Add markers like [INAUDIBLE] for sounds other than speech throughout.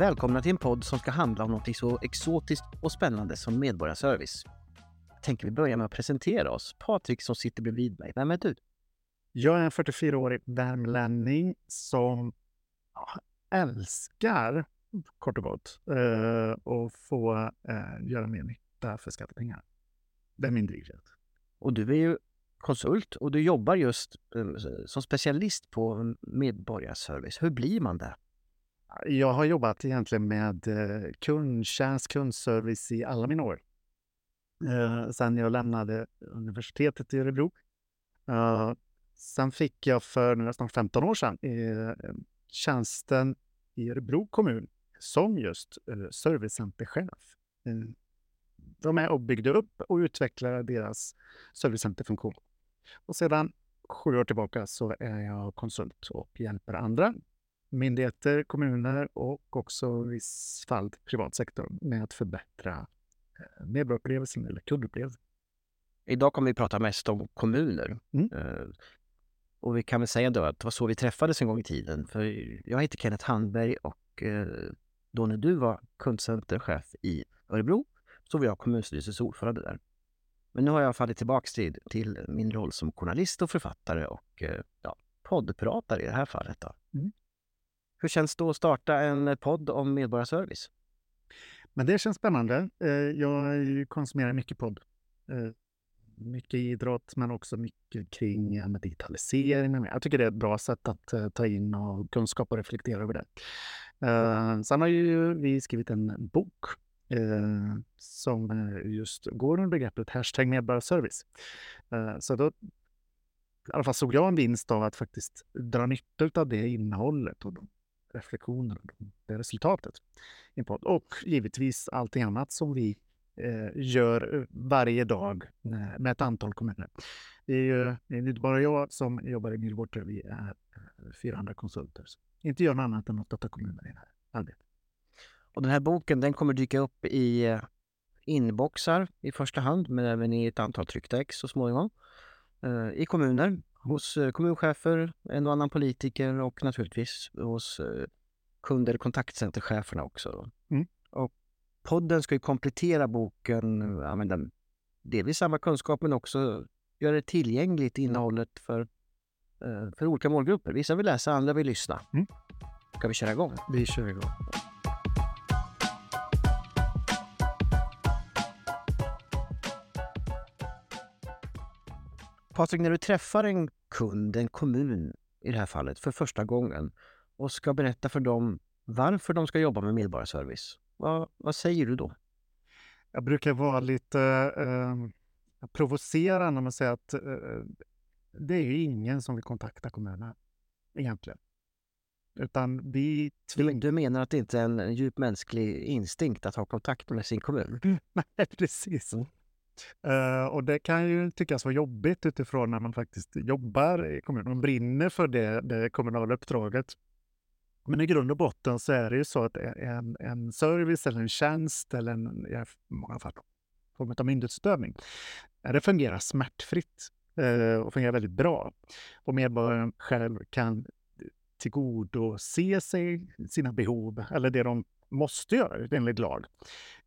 Välkomna till en podd som ska handla om något så exotiskt och spännande som medborgarservice. Jag tänker vi börjar med att presentera oss. Patrik som sitter bredvid mig, vem är du? Jag är en 44-årig värmlänning som älskar, kort och gott, eh, att få eh, göra mer nytta för skattepengar. Det är min drivkraft. Och du är ju konsult och du jobbar just eh, som specialist på medborgarservice. Hur blir man det? Jag har jobbat egentligen med eh, kundtjänst, kundservice i alla mina år. Eh, sen jag lämnade universitetet i Örebro. Eh, sen fick jag för nästan 15 år sedan tjänsten i Örebro kommun som just servicecenterchef. Jag de är och byggde upp och utvecklade deras servicecenterfunktion. Och sedan sju år tillbaka så är jag konsult och hjälper andra myndigheter, kommuner och också i viss fall privat sektor med att förbättra eh, medborgarupplevelsen eller kundupplevelsen. Idag kommer vi prata mest om kommuner. Mm. Eh, och vi kan väl säga då att det var så vi träffades en gång i tiden. För jag heter Kenneth Handberg och eh, då när du var kundcenterchef i Örebro så var jag kommunstyrelsens ordförande där. Men nu har jag fallit tillbaka till, till min roll som journalist och författare och ja, poddpratare i det här fallet. Då. Mm. Hur känns det att starta en eh, podd om medborgarservice? Men det känns spännande. Eh, jag konsumerar mycket podd. Eh, mycket idrott, men också mycket kring digitalisering. Jag tycker det är ett bra sätt att ta in och kunskap och reflektera över det. Sen har ju vi skrivit en bok som just går under begreppet hashtag medborgarservice. Så då i alla fall såg jag en vinst av att faktiskt dra nytta av det innehållet och de reflektioner och det resultatet. Och givetvis allting annat som vi eh, gör eh, varje dag med ett antal kommuner. Det är ju det är inte bara jag som jobbar i Millwater, vi är eh, fyra andra konsulter. Så inte gör något annat än att stötta kommuner i det här arbetet. Och den här boken den kommer dyka upp i eh, inboxar i första hand, men även i ett antal tryckta ex så småningom. Eh, I kommuner hos eh, kommunchefer, en och annan politiker och naturligtvis hos eh, kund eller kontaktcentercheferna också. Mm. Och podden ska ju komplettera boken, använda delvis samma kunskap men också göra det tillgängligt innehållet för, eh, för olika målgrupper. Vissa vill läsa, andra vill lyssna. Mm. Ska vi köra igång? Vi kör igång. Patrik, när du träffar en kund, en kommun i det här fallet, för första gången och ska berätta för dem varför de ska jobba med medborgarservice, vad, vad säger du då? Jag brukar vara lite eh, provocerande med att säga att eh, det är ju ingen som vill kontakta kommunen egentligen. Utan vi du, du menar att det inte är en djup mänsklig instinkt att ha kontakt med sin kommun? [LAUGHS] Nej, precis. Uh, och det kan ju tyckas vara jobbigt utifrån när man faktiskt jobbar i kommunen och brinner för det, det kommunala uppdraget. Men i grund och botten så är det ju så att en, en service eller en tjänst eller en, i många fall form av myndighetsutövning, det fungerar smärtfritt uh, och fungerar väldigt bra. Och medborgaren själv kan tillgodose sig sina behov eller det de måste göra enligt lag.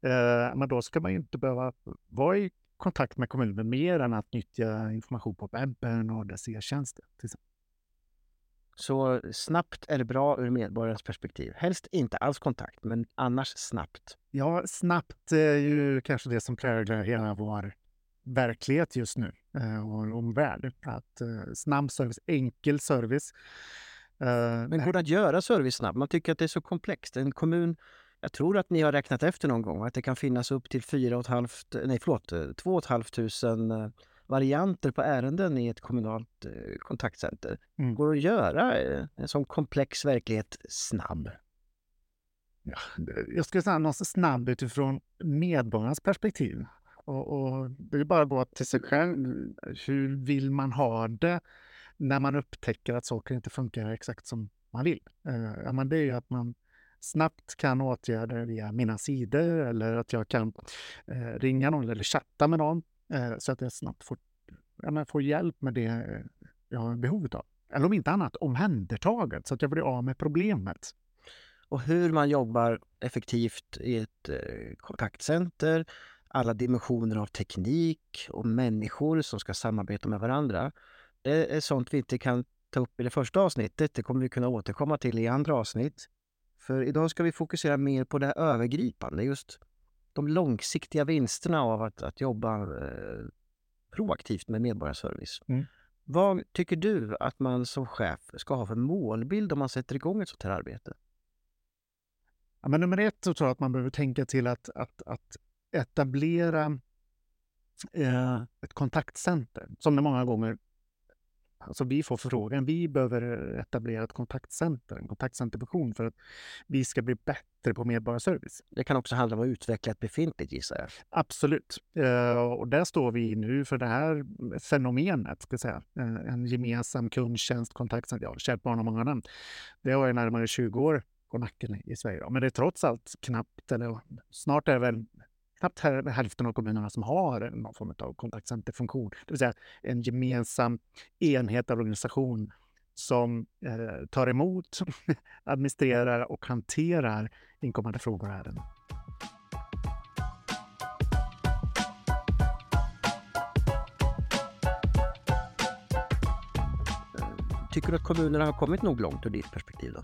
Eh, men då ska man ju inte behöva vara i kontakt med kommunen mer än att nyttja information på webben och dess e-tjänster. Så snabbt är det bra ur medborgarens perspektiv. Helst inte alls kontakt, men annars snabbt. Ja, snabbt är ju kanske det som präglar hela vår verklighet just nu eh, och omvärld. Att eh, snabb service, enkel service. Eh, men går det att göra service snabb? Man tycker att det är så komplext. En kommun jag tror att ni har räknat efter någon gång att det kan finnas upp till 4 500, nej förlåt, 2 500 varianter på ärenden i ett kommunalt eh, kontaktcenter. Mm. Går det att göra eh, en sån komplex verklighet snabb? Ja, jag skulle säga något snabb utifrån medborgarnas perspektiv. Och, och det är bara att gå till sig själv. Hur vill man ha det när man upptäcker att saker inte funkar exakt som man vill? Ja, men det är ju att man snabbt kan åtgärda det via mina sidor eller att jag kan eh, ringa någon eller chatta med någon eh, så att jag snabbt får, ja, får hjälp med det jag har behov av. Eller om inte annat omhändertaget så att jag blir av med problemet. och hur man jobbar effektivt i ett eh, kontaktcenter, alla dimensioner av teknik och människor som ska samarbeta med varandra. Det är sånt vi inte kan ta upp i det första avsnittet. Det kommer vi kunna återkomma till i andra avsnitt. För idag ska vi fokusera mer på det här övergripande, just de långsiktiga vinsterna av att, att jobba eh, proaktivt med medborgarservice. Mm. Vad tycker du att man som chef ska ha för målbild om man sätter igång ett sånt här arbete? Ja, men nummer ett så tror jag att man behöver tänka till att, att, att etablera eh, ett kontaktcenter som det många gånger Alltså vi får förfrågan, vi behöver etablera ett kontaktcenter, en kontaktcenterfunktion för att vi ska bli bättre på medborgarservice. Det kan också handla om att utveckla ett befintligt gissar jag. Absolut. Uh, och där står vi nu för det här fenomenet, ska säga. Uh, en gemensam kundtjänst, kontaktcenter, ja, kärt barn har många namn. Det har ju närmare 20 år på nacken i Sverige. Då. Men det är trots allt knappt, eller snart är det väl knappt hälften av kommunerna som har någon form av kontaktcenterfunktion. Det vill säga en gemensam enhet av organisation som eh, tar emot, [LAUGHS] administrerar och hanterar inkommande frågor och ärenden. Tycker du att kommunerna har kommit nog långt ur ditt perspektiv? Då?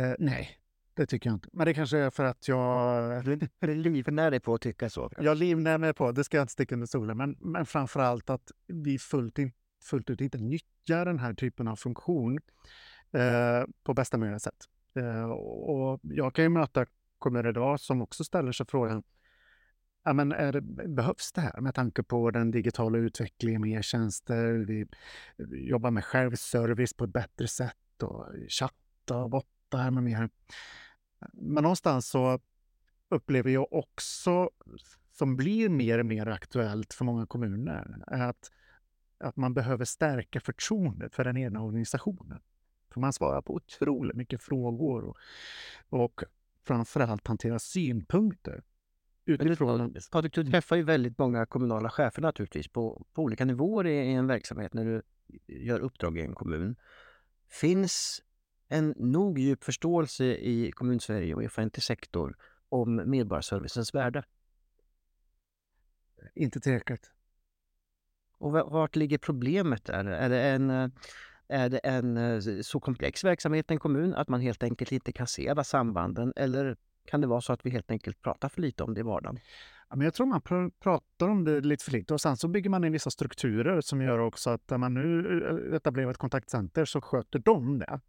Eh, nej, det tycker jag inte. Men det kanske är för att jag... livnär dig på att tycka så? Jag livnär mig på, det ska jag inte sticka under stolen, men, men framför allt att vi fullt, in, fullt ut inte nyttjar den här typen av funktion eh, på bästa möjliga sätt. Eh, och jag kan ju möta kommuner idag som också ställer sig frågan Ja, men är det, behövs det här med tanke på den digitala utvecklingen med e-tjänster? Vi jobbar med självservice på ett bättre sätt och chatta och bottar med mer. Men någonstans så upplever jag också, som blir mer och mer aktuellt för många kommuner, att, att man behöver stärka förtroendet för den egna organisationen. För man svarar på otroligt mycket frågor och, och framförallt hantera synpunkter. Utifrån... Patrik, du träffar ju väldigt många kommunala chefer naturligtvis på, på olika nivåer i, i en verksamhet när du gör uppdrag i en kommun. Finns en nog djup förståelse i kommunsverige och i offentlig sektor om medborgarservicens värde. Inte tillräckligt. Och vart ligger problemet där? Är det en, är det en så komplex verksamhet i en kommun att man helt enkelt inte kan se alla sambanden? Eller kan det vara så att vi helt enkelt pratar för lite om det i vardagen? Ja, men jag tror man pr pratar om det lite för lite och sen så bygger man in vissa strukturer som gör också att när man nu etablerar ett kontaktcenter så sköter de det.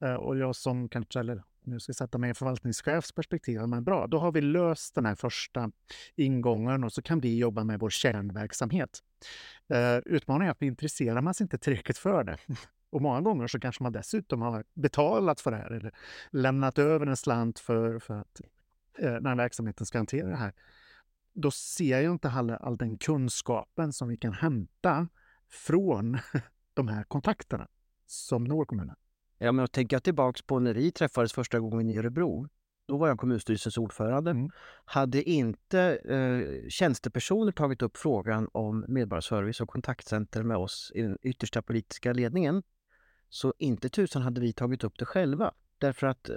Eh, och jag som kanske, eller nu ska jag sätta mig i förvaltningschefs perspektiv, men bra, då har vi löst den här första ingången och så kan vi jobba med vår kärnverksamhet. Eh, utmaningen är att intresserar man sig inte tillräckligt för det. [LAUGHS] Och många gånger så kanske man dessutom har betalat för det här eller lämnat över en slant för, för att eh, när verksamheten ska hantera det här. Då ser jag inte all, all den kunskapen som vi kan hämta från [LAUGHS] de här kontakterna som når kommunen. Ja, men tänker jag tillbaks på när vi träffades första gången i Örebro. Då var jag kommunstyrelsens ordförande. Mm. Hade inte eh, tjänstepersoner tagit upp frågan om medborgarservice och kontaktcenter med oss i den yttersta politiska ledningen så inte tusan hade vi tagit upp det själva. Därför att eh,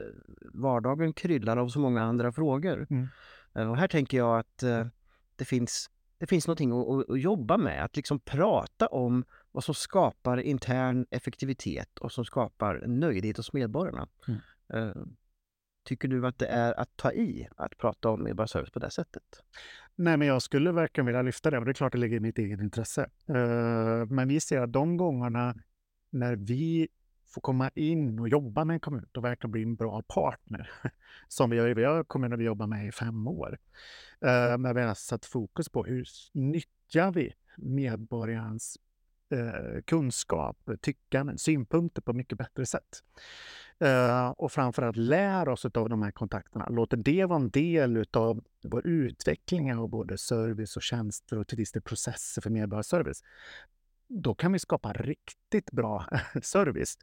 vardagen kryllar av så många andra frågor. Mm. Eh, och här tänker jag att eh, det finns det finns någonting att, att, att, jobba med, att liksom prata om vad som skapar intern effektivitet och som skapar nöjdhet hos medborgarna. Mm. Uh, tycker du att det är att ta i att prata om medborgarservice på det sättet? Nej, men jag skulle verkligen vilja lyfta det och det är klart det ligger i mitt eget intresse. Uh, men vi ser att de gångerna när vi får komma in och jobba med en kommun och verkligen bli en bra partner. [LAUGHS] Som vi har, vi har kommuner vi jobbar med i fem år. Uh, men vi har satt fokus på hur nyttjar vi medborgarens eh, kunskap, tyckande, synpunkter på mycket bättre sätt. Eh, och framförallt lär oss av de här kontakterna. Låter det vara en del av vår utveckling av både service och tjänster och till viss del processer för medborgarservice. Då kan vi skapa riktigt bra [LAUGHS] service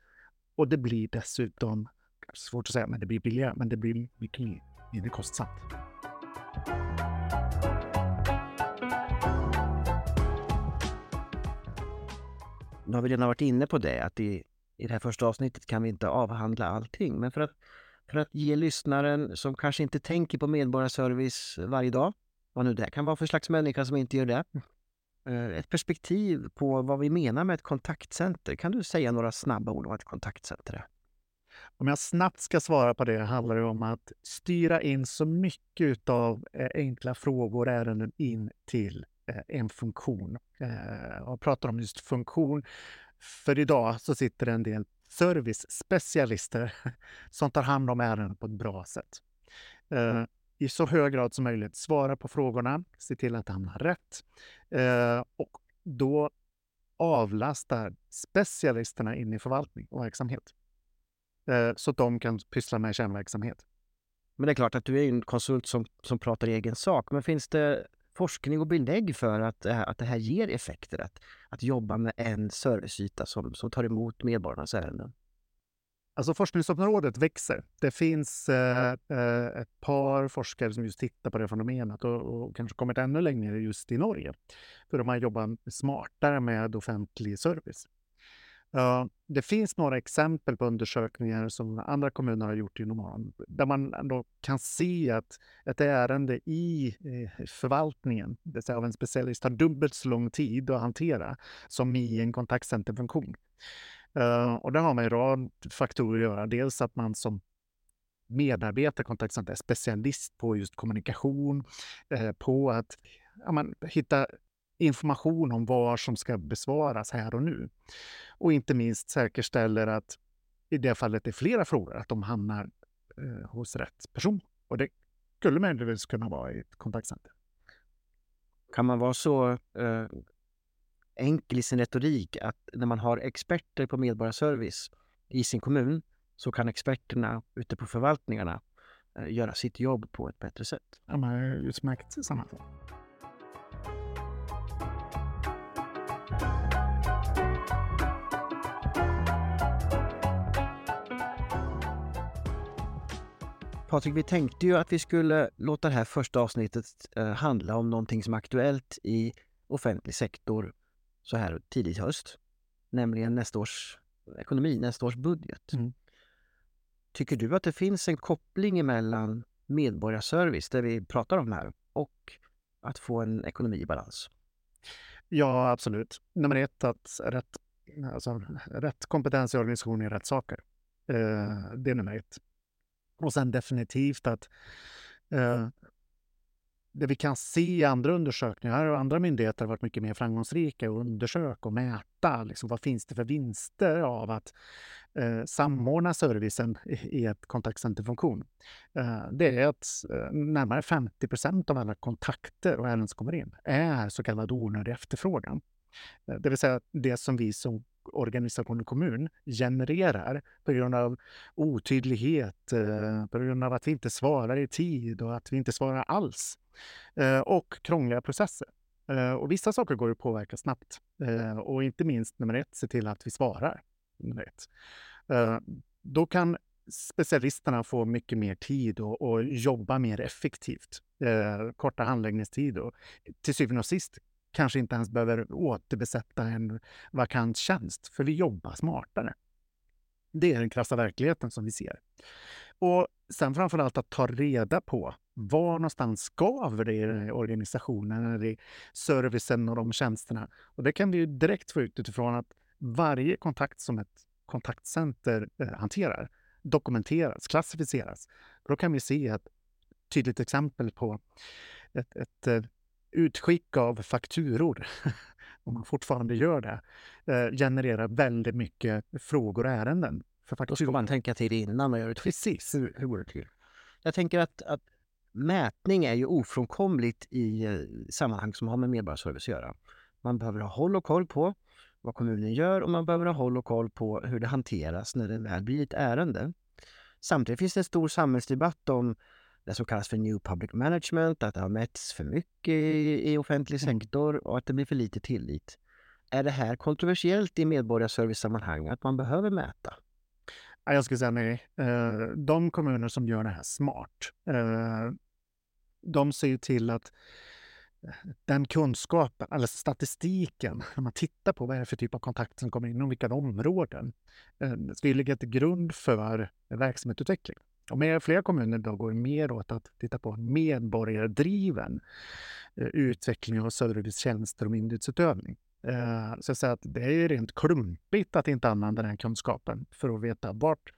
och det blir dessutom, svårt att säga, men det blir billigare, men det blir mycket mindre kostsamt. Nu har vi redan varit inne på det, att i, i det här första avsnittet kan vi inte avhandla allting. Men för att för att ge lyssnaren som kanske inte tänker på medborgarservice varje dag, vad nu det kan vara för slags människa som inte gör det, eh, ett perspektiv på vad vi menar med ett kontaktcenter. Kan du säga några snabba ord om vad ett kontaktcenter är? Om jag snabbt ska svara på det handlar det om att styra in så mycket av enkla frågor och ärenden in till en funktion. Jag pratar om just funktion. För idag så sitter en del servicespecialister [LAUGHS] som tar hand om ärenden på ett bra sätt. Eh, I så hög grad som möjligt svara på frågorna, se till att det hamnar rätt eh, och då avlastar specialisterna in i förvaltning och verksamhet. Eh, så att de kan pyssla med kärnverksamhet. Men det är klart att du är en konsult som, som pratar egen sak. Men finns det forskning och belägg för att, att det här ger effekter? Att, att jobba med en serviceyta som, som tar emot medborgarnas ärenden? Alltså forskningsområdet växer. Det finns eh, eh, ett par forskare som just tittar på det fenomenet och, och kanske kommit ännu längre just i Norge. För de har jobbat smartare med offentlig service. Ja, det finns några exempel på undersökningar som andra kommuner har gjort inom Oman där man ändå kan se att ett ärende i eh, förvaltningen, det vill säga av en specialist, tar dubbelt så lång tid att hantera som i en kontaktcenterfunktion. Eh, och det har med en rad faktorer att göra. Dels att man som medarbetare kontaktcenter är specialist på just kommunikation, eh, på att ja, man, hitta information om vad som ska besvaras här och nu. Och inte minst säkerställer att i det fallet är flera frågor, att de hamnar eh, hos rätt person. Och det skulle möjligtvis kunna vara i ett kontaktcenter. Kan man vara så eh, enkel i sin retorik att när man har experter på medborgarservice i sin kommun så kan experterna ute på förvaltningarna eh, göra sitt jobb på ett bättre sätt? Ja, men utmärkt sammanfattat. Patrik, vi tänkte ju att vi skulle låta det här första avsnittet eh, handla om någonting som är aktuellt i offentlig sektor så här tidigt höst. Nämligen nästa års ekonomi, nästa års budget. Mm. Tycker du att det finns en koppling mellan medborgarservice, det vi pratar om här, och att få en ekonomi i balans? Ja, absolut. Nummer ett, att rätt, alltså, rätt kompetens i organisationen är rätt saker. Eh, det är nummer ett. Och sen definitivt att eh, det vi kan se i andra undersökningar och andra myndigheter har varit mycket mer framgångsrika och undersöka och mäta liksom, vad finns det för vinster av att eh, samordna servicen i ett kontaktcenterfunktion. Eh, det är att eh, närmare 50 procent av alla kontakter och ärenden som kommer in är så kallad onödig efterfrågan. Eh, det vill säga det som vi som organisation och kommun genererar på grund av otydlighet, eh, på grund av att vi inte svarar i tid och att vi inte svarar alls. Eh, och krångliga processer. Eh, och vissa saker går att påverka snabbt. Och inte minst nummer ett, se till att vi svarar. Nummer ett. Då kan specialisterna få mycket mer tid och, och jobba mer effektivt. korta handläggningstid och till syvende och sist kanske inte ens behöver återbesätta en vakant tjänst, för vi jobbar smartare. Det är den krassa verkligheten som vi ser. Och sen framför allt att ta reda på var någonstans skaver det i organisationen eller i servicen och de tjänsterna. Och det kan vi ju direkt få ut utifrån att varje kontakt som ett kontaktcenter eh, hanterar dokumenteras, klassificeras. Då kan vi se ett tydligt exempel på ett, ett eh, utskick av fakturor, [LAUGHS] om man fortfarande gör det, eh, genererar väldigt mycket frågor och ärenden. För Då ska man tänka till innan man gör ett Precis. Hur, hur går det till? Jag tänker att, att mätning är ju ofrånkomligt i eh, sammanhang som har med medborgarservice att göra. Man behöver ha håll och koll på vad kommunen gör och man behöver ha håll och koll på hur det hanteras när det väl blir ett ärende. Samtidigt finns det en stor samhällsdebatt om det som kallas för New Public Management, att det har mätts för mycket i, i offentlig mm. sektor och att det blir för lite tillit. Är det här kontroversiellt i medborgarservicesammanhang, att man behöver mäta? Jag skulle säga nej. Eh, de kommuner som gör det här smart, eh, de ser ju till att den kunskapen, eller statistiken, när man tittar på vad är det för typ av kontakter som kommer in och vilka områden, eh, ska ju ligga till grund för verksamhetsutveckling. Och med flera kommuner då går mer åt att titta på medborgardriven eh, utveckling av servicetjänster och myndighetsutövning. Eh, så jag säger att det är ju rent klumpigt att inte använda den kunskapen för att veta vart,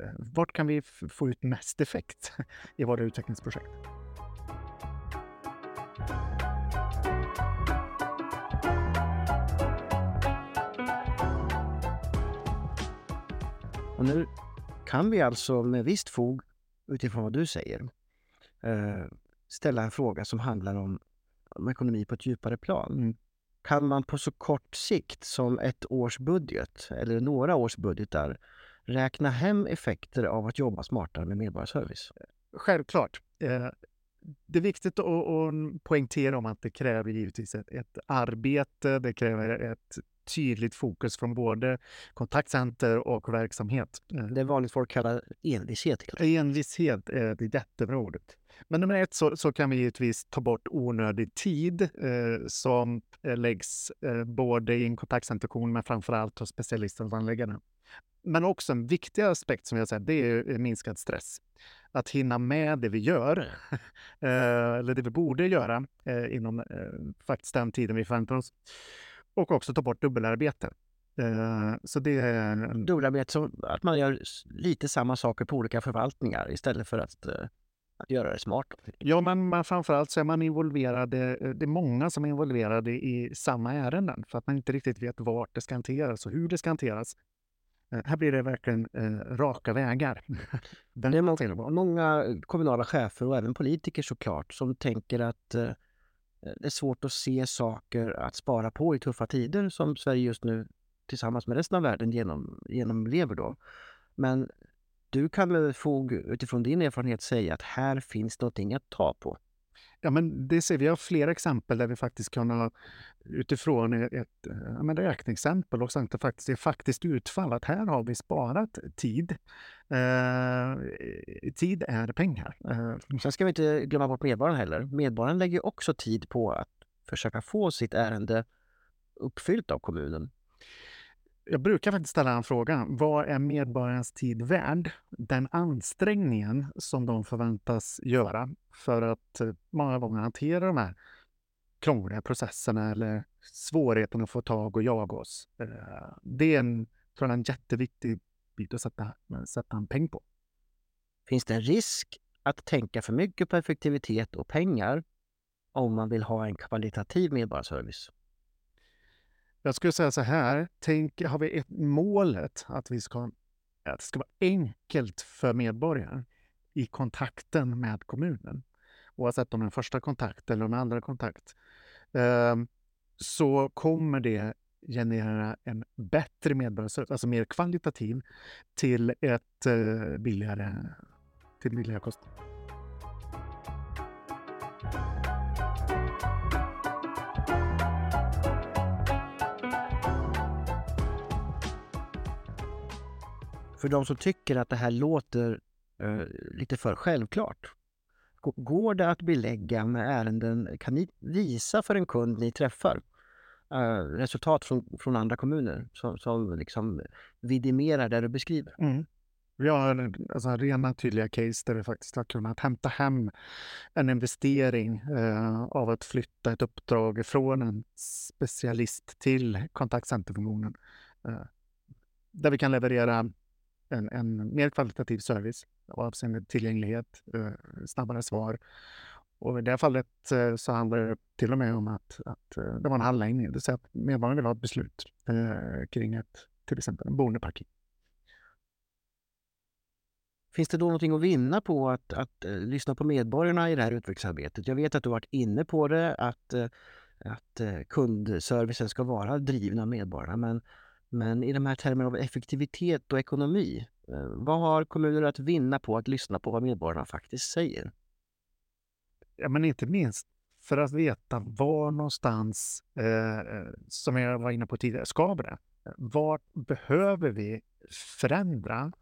eh, vart kan vi få ut mest effekt [LAUGHS] i våra utvecklingsprojekt. Och nu kan vi alltså med visst fog, utifrån vad du säger, eh, ställa en fråga som handlar om, om ekonomi på ett djupare plan. Mm. Kan man på så kort sikt som ett års budget eller några års budgetar räkna hem effekter av att jobba smartare med medborgarservice? Självklart. Eh, det är viktigt att, poängtera om att det kräver givetvis ett arbete, det kräver ett tydligt fokus från både kontaktcenter och verksamhet. Det vanligt folk kallar envishet. Envishet är det jättebra ordet. Men nummer ett så, så kan vi givetvis ta bort onödig tid eh, som eh, läggs eh, både i en kontaktcenterkon men framför allt hos specialister och handläggarna. Men också en viktig aspekt som jag säger, det är minskad stress. Att hinna med det vi gör, [LAUGHS] eh, eller det vi borde göra eh, inom eh, faktiskt den tiden vi förväntar oss. Och också ta bort dubbelarbete. Så det är... Dubbelarbete, så att man gör lite samma saker på olika förvaltningar istället för att, att göra det smart. Ja, men man, framförallt så är man involverade, det är många som är involverade i samma ärenden för att man inte riktigt vet vart det ska hanteras och hur det ska hanteras. Här blir det verkligen eh, raka vägar. [LAUGHS] det är många, många kommunala chefer och även politiker såklart som tänker att eh, det är svårt att se saker att spara på i tuffa tider som Sverige just nu tillsammans med resten av världen genom, genomlever då. Men du kan med fog utifrån din erfarenhet säga att här finns någonting att ta på. Ja, men det ser vi har flera exempel där vi faktiskt kan ha utifrån e-, ett, ja, men räkneexempel och sen det faktiskt är faktiskt utfall att här har vi sparat tid. Eh, tid är pengar. Eh. Sen ska vi inte glömma bort medborgaren heller. Medborgaren lägger också tid på att försöka få sitt ärende uppfyllt av kommunen. Jag brukar faktiskt ställa en fråga. Vad är medborgarens tid värd? Den ansträngningen som de förväntas göra för att eh, många gånger hantera de här krångliga processerna eller svårigheten att få tag och jaga oss. Eh, det är en, tror jag, en jätteviktig bit att sätta, eh, sätta en peng på. Finns det en risk att tänka för mycket på effektivitet och pengar om man vill ha en kvalitativ medborgarservice? Jag skulle säga så här, tänk, har vi ett målet att, vi ska, att det ska vara enkelt för medborgaren i kontakten med kommunen, oavsett om det är en första kontakt eller en andra kontakt, ehm, så kommer det generera en bättre medborgarservice, alltså mer kvalitativ, till ett eh, billigare, till billigare kostnad. För de som tycker att det här låter eh, lite för självklart. Går det att belägga med ärenden? Kan ni visa för en kund ni träffar eh, resultat från, från andra kommuner som, som liksom vidimerar det du beskriver? Mm. Vi har alltså, rena tydliga case där vi faktiskt har kunnat hämta hem en investering eh, av att flytta ett uppdrag från en specialist till kontaktcenterfunktionen. Eh, där vi kan leverera en, en mer kvalitativ service avseende tillgänglighet, eh, snabbare svar. Och i det här fallet eh, så handlar det till och med om att, att eh, det var en handläggning, det vill säga att medborgarna vill ha ett beslut kring ett, till exempel en boendeparking. Finns det då någonting att vinna på att, att uh, lyssna på medborgarna i det här utvecklingsarbetet? Jag vet att du har varit inne på det, att, uh, att uh, kundservicen ska vara driven av medborgarna. Men men i de här termerna av effektivitet och ekonomi, eh, vad har kommuner att vinna på att lyssna på vad medborgarna faktiskt säger? Ja, men inte minst för att veta var någonstans, eh, som jag var inne på tidigare, skaver det? Var behöver vi förändra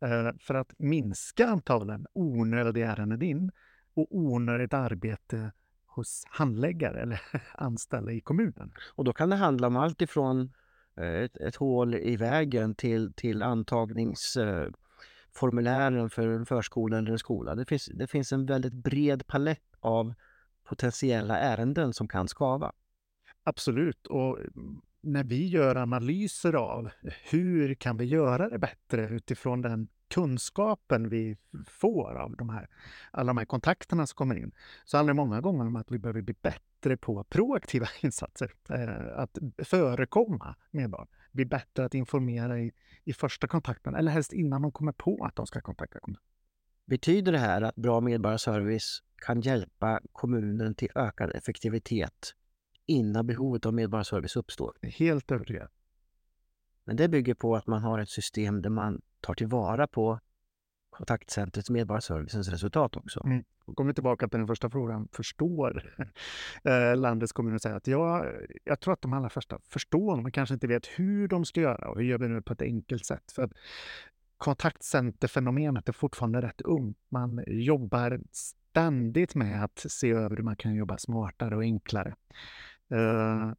eh, för att minska antalet onödiga ärenden in och onödigt arbete hos handläggare eller [LAUGHS] anställda i kommunen? Och då kan det handla om allt ifrån ett, ett hål i vägen till, till antagningsformulären eh, för en förskola eller en skola. Det finns, det finns en väldigt bred palett av potentiella ärenden som kan skava. Absolut. Och när vi gör analyser av hur kan vi göra det bättre utifrån den kunskapen vi får av de här, alla de här kontakterna som kommer in, så handlar det många gånger om att vi behöver bli bättre på proaktiva [LAUGHS] insatser. Eh, att förekomma medborgare. Bli bättre att informera i, i första kontakten, eller helst innan de kommer på att de ska kontakta kommunen. Betyder det här att bra medborgarservice kan hjälpa kommunen till ökad effektivitet innan behovet av medborgarservice uppstår? Helt övertygad. Men det bygger på att man har ett system där man tar tillvara på kontaktcentrets medborgarservicens resultat också. Mm. Kommer tillbaka till den första frågan. Förstår [LAUGHS] eh, landets kommuner säger att jag, jag tror att de allra första förstår, men kanske inte vet hur de ska göra och hur gör vi det på ett enkelt sätt. För att kontaktcenterfenomenet är fortfarande rätt ungt. Man jobbar ständigt med att se över hur man kan jobba smartare och enklare. Eh,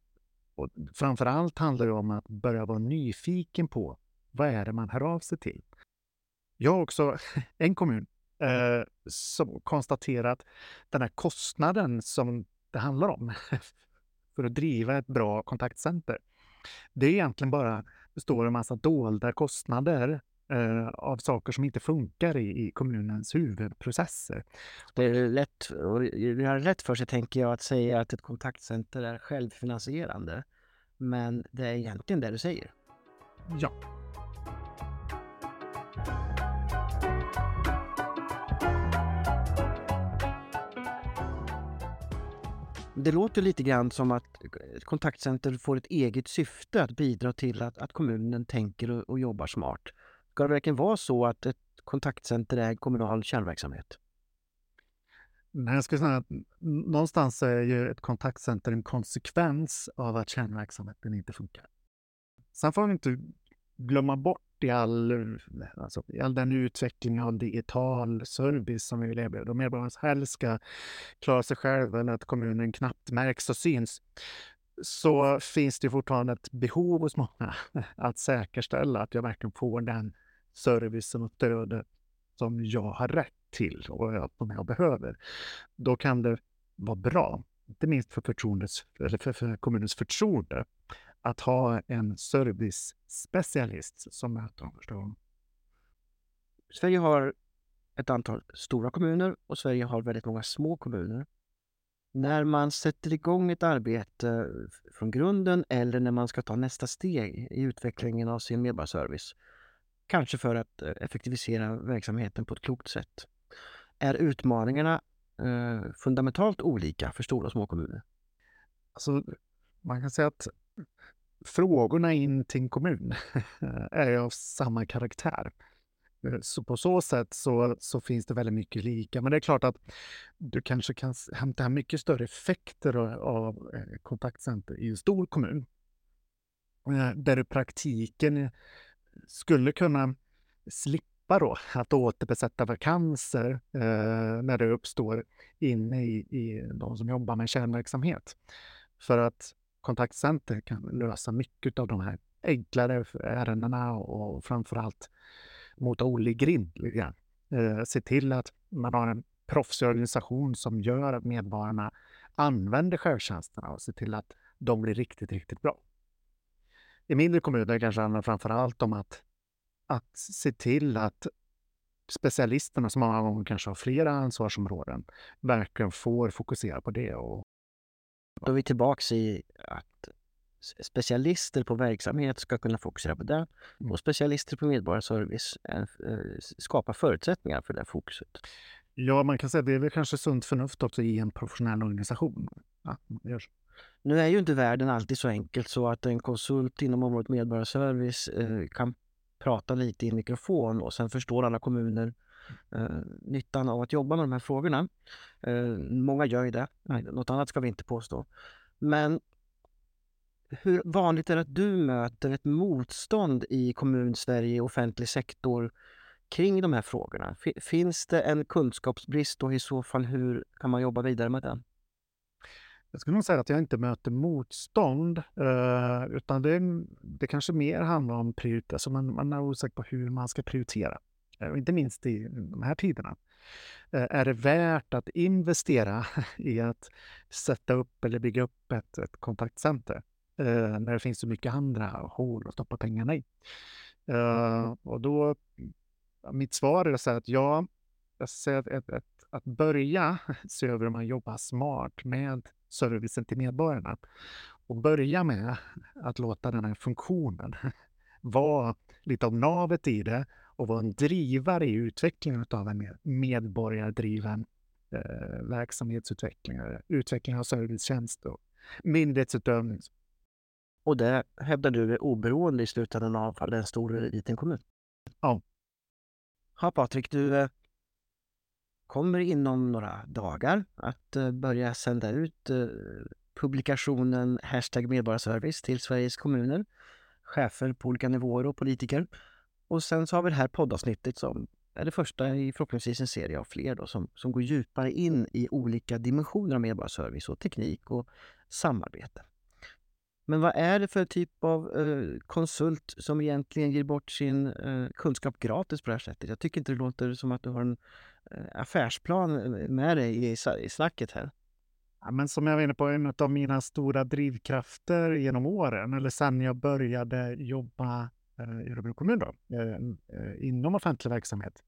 och framför allt handlar det om att börja vara nyfiken på vad är det man hör av sig till. Jag har också [LAUGHS] en kommun eh, som konstaterat den här kostnaden som det handlar om [LAUGHS] för att driva ett bra kontaktcenter. Det är egentligen bara består av en massa dolda kostnader eh, av saker som inte funkar i, i kommunens huvudprocesser. Det är lätt, det är lätt för sig, tänker jag, att säga att ett kontaktcenter är självfinansierande. Men det är egentligen det du säger. Ja. Det låter lite grann som att ett kontaktcenter får ett eget syfte att bidra till att, att kommunen tänker och, och jobbar smart. Ska det verkligen vara så att ett kontaktcenter är kommunal kärnverksamhet? Nej, jag skulle säga att någonstans är ju ett kontaktcenter en konsekvens av att kärnverksamheten inte funkar. Sen får man inte glömma bort i all, alltså, i all den utveckling av digital service som vi vill erbjuda. Om medborgarna helst ska klara sig själva eller att kommunen knappt märks och syns så finns det fortfarande ett behov hos många att säkerställa att jag verkligen får den servicen och stödet som jag har rätt till och som jag behöver. Då kan det vara bra, inte minst för, eller för, för kommunens förtroende, att ha en servicespecialist som möter dem första gången. Sverige har ett antal stora kommuner och Sverige har väldigt många små kommuner. När man sätter igång ett arbete från grunden eller när man ska ta nästa steg i utvecklingen av sin medborgarservice, kanske för att eh, effektivisera verksamheten på ett klokt sätt, är utmaningarna eh, fundamentalt olika för stora och små kommuner? Alltså, man kan säga att frågorna in till en kommun [LAUGHS] är av samma karaktär. Eh, så på så sätt så, så finns det väldigt mycket lika. Men det är klart att du kanske kan hämta mycket större effekter av, eh, kontaktcenter i en stor kommun. Eh, där du i praktiken skulle kunna slippa då att återbesätta vakanser eh, när det uppstår inne i, i de som jobbar med kärnverksamhet. För att kontaktcenter kan lösa mycket av de här enklare ärendena och framförallt mota Olle i grind se till att man har en proffsig organisation som gör att medborgarna använder självtjänsterna och se till att de blir riktigt, riktigt bra. I mindre kommuner kanske det handlar framför allt om att, att se till att specialisterna som många gånger kanske har flera ansvarsområden verkligen får fokusera på det. Och... Då är vi tillbaks i att specialister på verksamhet ska kunna fokusera på det mm. och specialister på medborgarservice äh, skapar förutsättningar för det fokuset. Ja, man kan säga att det är väl kanske sunt förnuft också i en professionell organisation. Ja, nu är ju inte världen alltid så enkelt så att en konsult inom området medborgarservice eh, kan prata lite i en mikrofon och sen förstår alla kommuner eh, nyttan av att jobba med de här frågorna. Eh, många gör ju det, något annat ska vi inte påstå. Men hur vanligt är det att du möter ett motstånd i kommun-Sverige, offentlig sektor kring de här frågorna? Finns det en kunskapsbrist och i så fall hur kan man jobba vidare med den? Jag skulle nog säga att jag inte möter motstånd, eh, utan det, det kanske mer handlar om prioritering. Alltså man, man är osäker på hur man ska prioritera eh, inte minst i de här tiderna. Eh, är det värt att investera [LAUGHS] i att sätta upp eller bygga upp ett, ett kontaktcenter eh, när det finns så mycket andra hål att stoppa pengarna i? Eh, och då, mitt svar är så att ja, jag säger att, att, att, att börja [LAUGHS] se över hur man jobbar smart med servicen till medborgarna och börja med att låta den här funktionen [LAUGHS] vara lite av navet i det och vara en drivare i utvecklingen av en medborgardriven eh, verksamhetsutveckling, utveckling av servicetjänst och myndighetsutövning. Och det hävdar du är oberoende i slutändan av om det är en stor eller liten kommun? Ja. Ja, Patrik, du eh, kommer inom några dagar att eh, börja sända ut eh, publikationen Hashtag medborgarservice till Sveriges kommuner, chefer på olika nivåer och politiker. Och sen så har vi det här poddavsnittet som är det första i förhoppningsvis en serie av fler då, som, som går djupare in i olika dimensioner av medborgarservice och teknik och samarbete. Men vad är det för typ av eh, konsult som egentligen ger bort sin eh, kunskap gratis på det här sättet? Jag tycker inte det låter som att du har en eh, affärsplan eh, med dig i, i snacket här. Ja, men som jag var inne på, en av mina stora drivkrafter genom åren, eller sen jag började jobba i Örebro kommun då, eh, eh, inom offentlig verksamhet,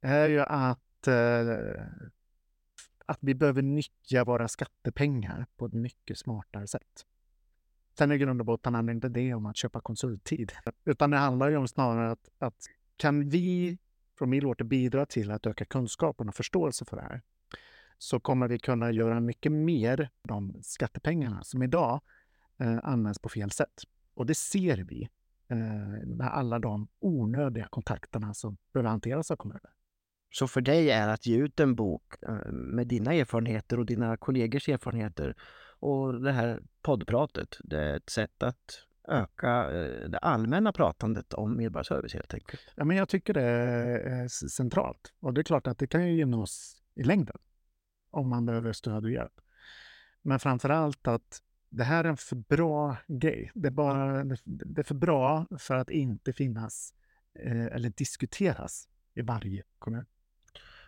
är ju att, eh, att vi behöver nyttja våra skattepengar på ett mycket smartare sätt. Sen i grund och botten handlar inte det om att köpa konsulttid, [LAUGHS] utan det handlar ju om snarare att, att kan vi från Millwater bidra till att öka kunskapen och förståelse för det här, så kommer vi kunna göra mycket mer de skattepengarna som idag eh, används på fel sätt. Och det ser vi eh, med alla de onödiga kontakterna som behöver hanteras av kommuner. Så för dig är att ge ut en bok eh, med dina erfarenheter och dina kollegors erfarenheter och det här poddpratet, det är ett sätt att öka eh, det allmänna pratandet om medborgarservice helt enkelt. Ja, men jag tycker det är centralt. Och det är klart att det kan ju gynna oss i längden om man behöver stöd och hjälp. Men framför allt att det här är en för bra grej. Det är, bara, det är för bra för att inte finnas eh, eller diskuteras i varje kommun.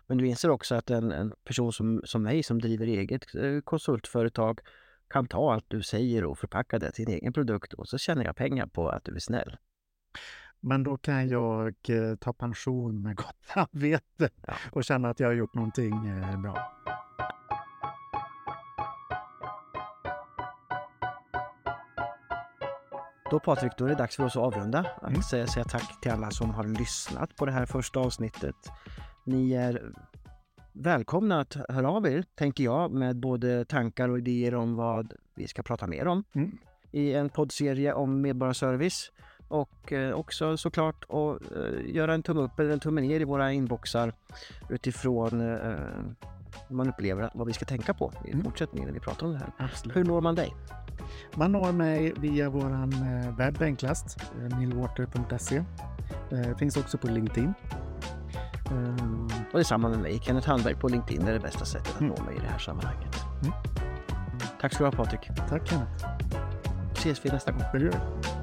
Men du inser också att en, en person som, som mig som driver eget eh, konsultföretag kan ta allt du säger och förpacka det till en egen produkt och så tjänar jag pengar på att du är snäll. Men då kan jag eh, ta pension med gott [LAUGHS] samvete ja. och känna att jag har gjort någonting eh, bra. Då Patrik, då är det dags för oss att avrunda. Att mm. säga, säga tack till alla som har lyssnat på det här första avsnittet. Ni är välkomna att höra av er, tänker jag, med både tankar och idéer om vad vi ska prata mer om mm. i en poddserie om medborgarservice. Och eh, också såklart att eh, göra en tumme upp eller en tumme ner i våra inboxar utifrån eh, man upplever vad vi ska tänka på i mm. fortsättningen när vi pratar om det här. Absolut. Hur når man dig? Man når mig via vår eh, webb enklast, eh, millwater.se. Eh, finns också på LinkedIn. Och det är samma med mig. Kenneth Hallberg på LinkedIn är det bästa sättet att mm. nå mig i det här sammanhanget. Mm. Tack ska du ha Patrik. Tack Kenneth. Ses vi nästa gång. Det gör vi.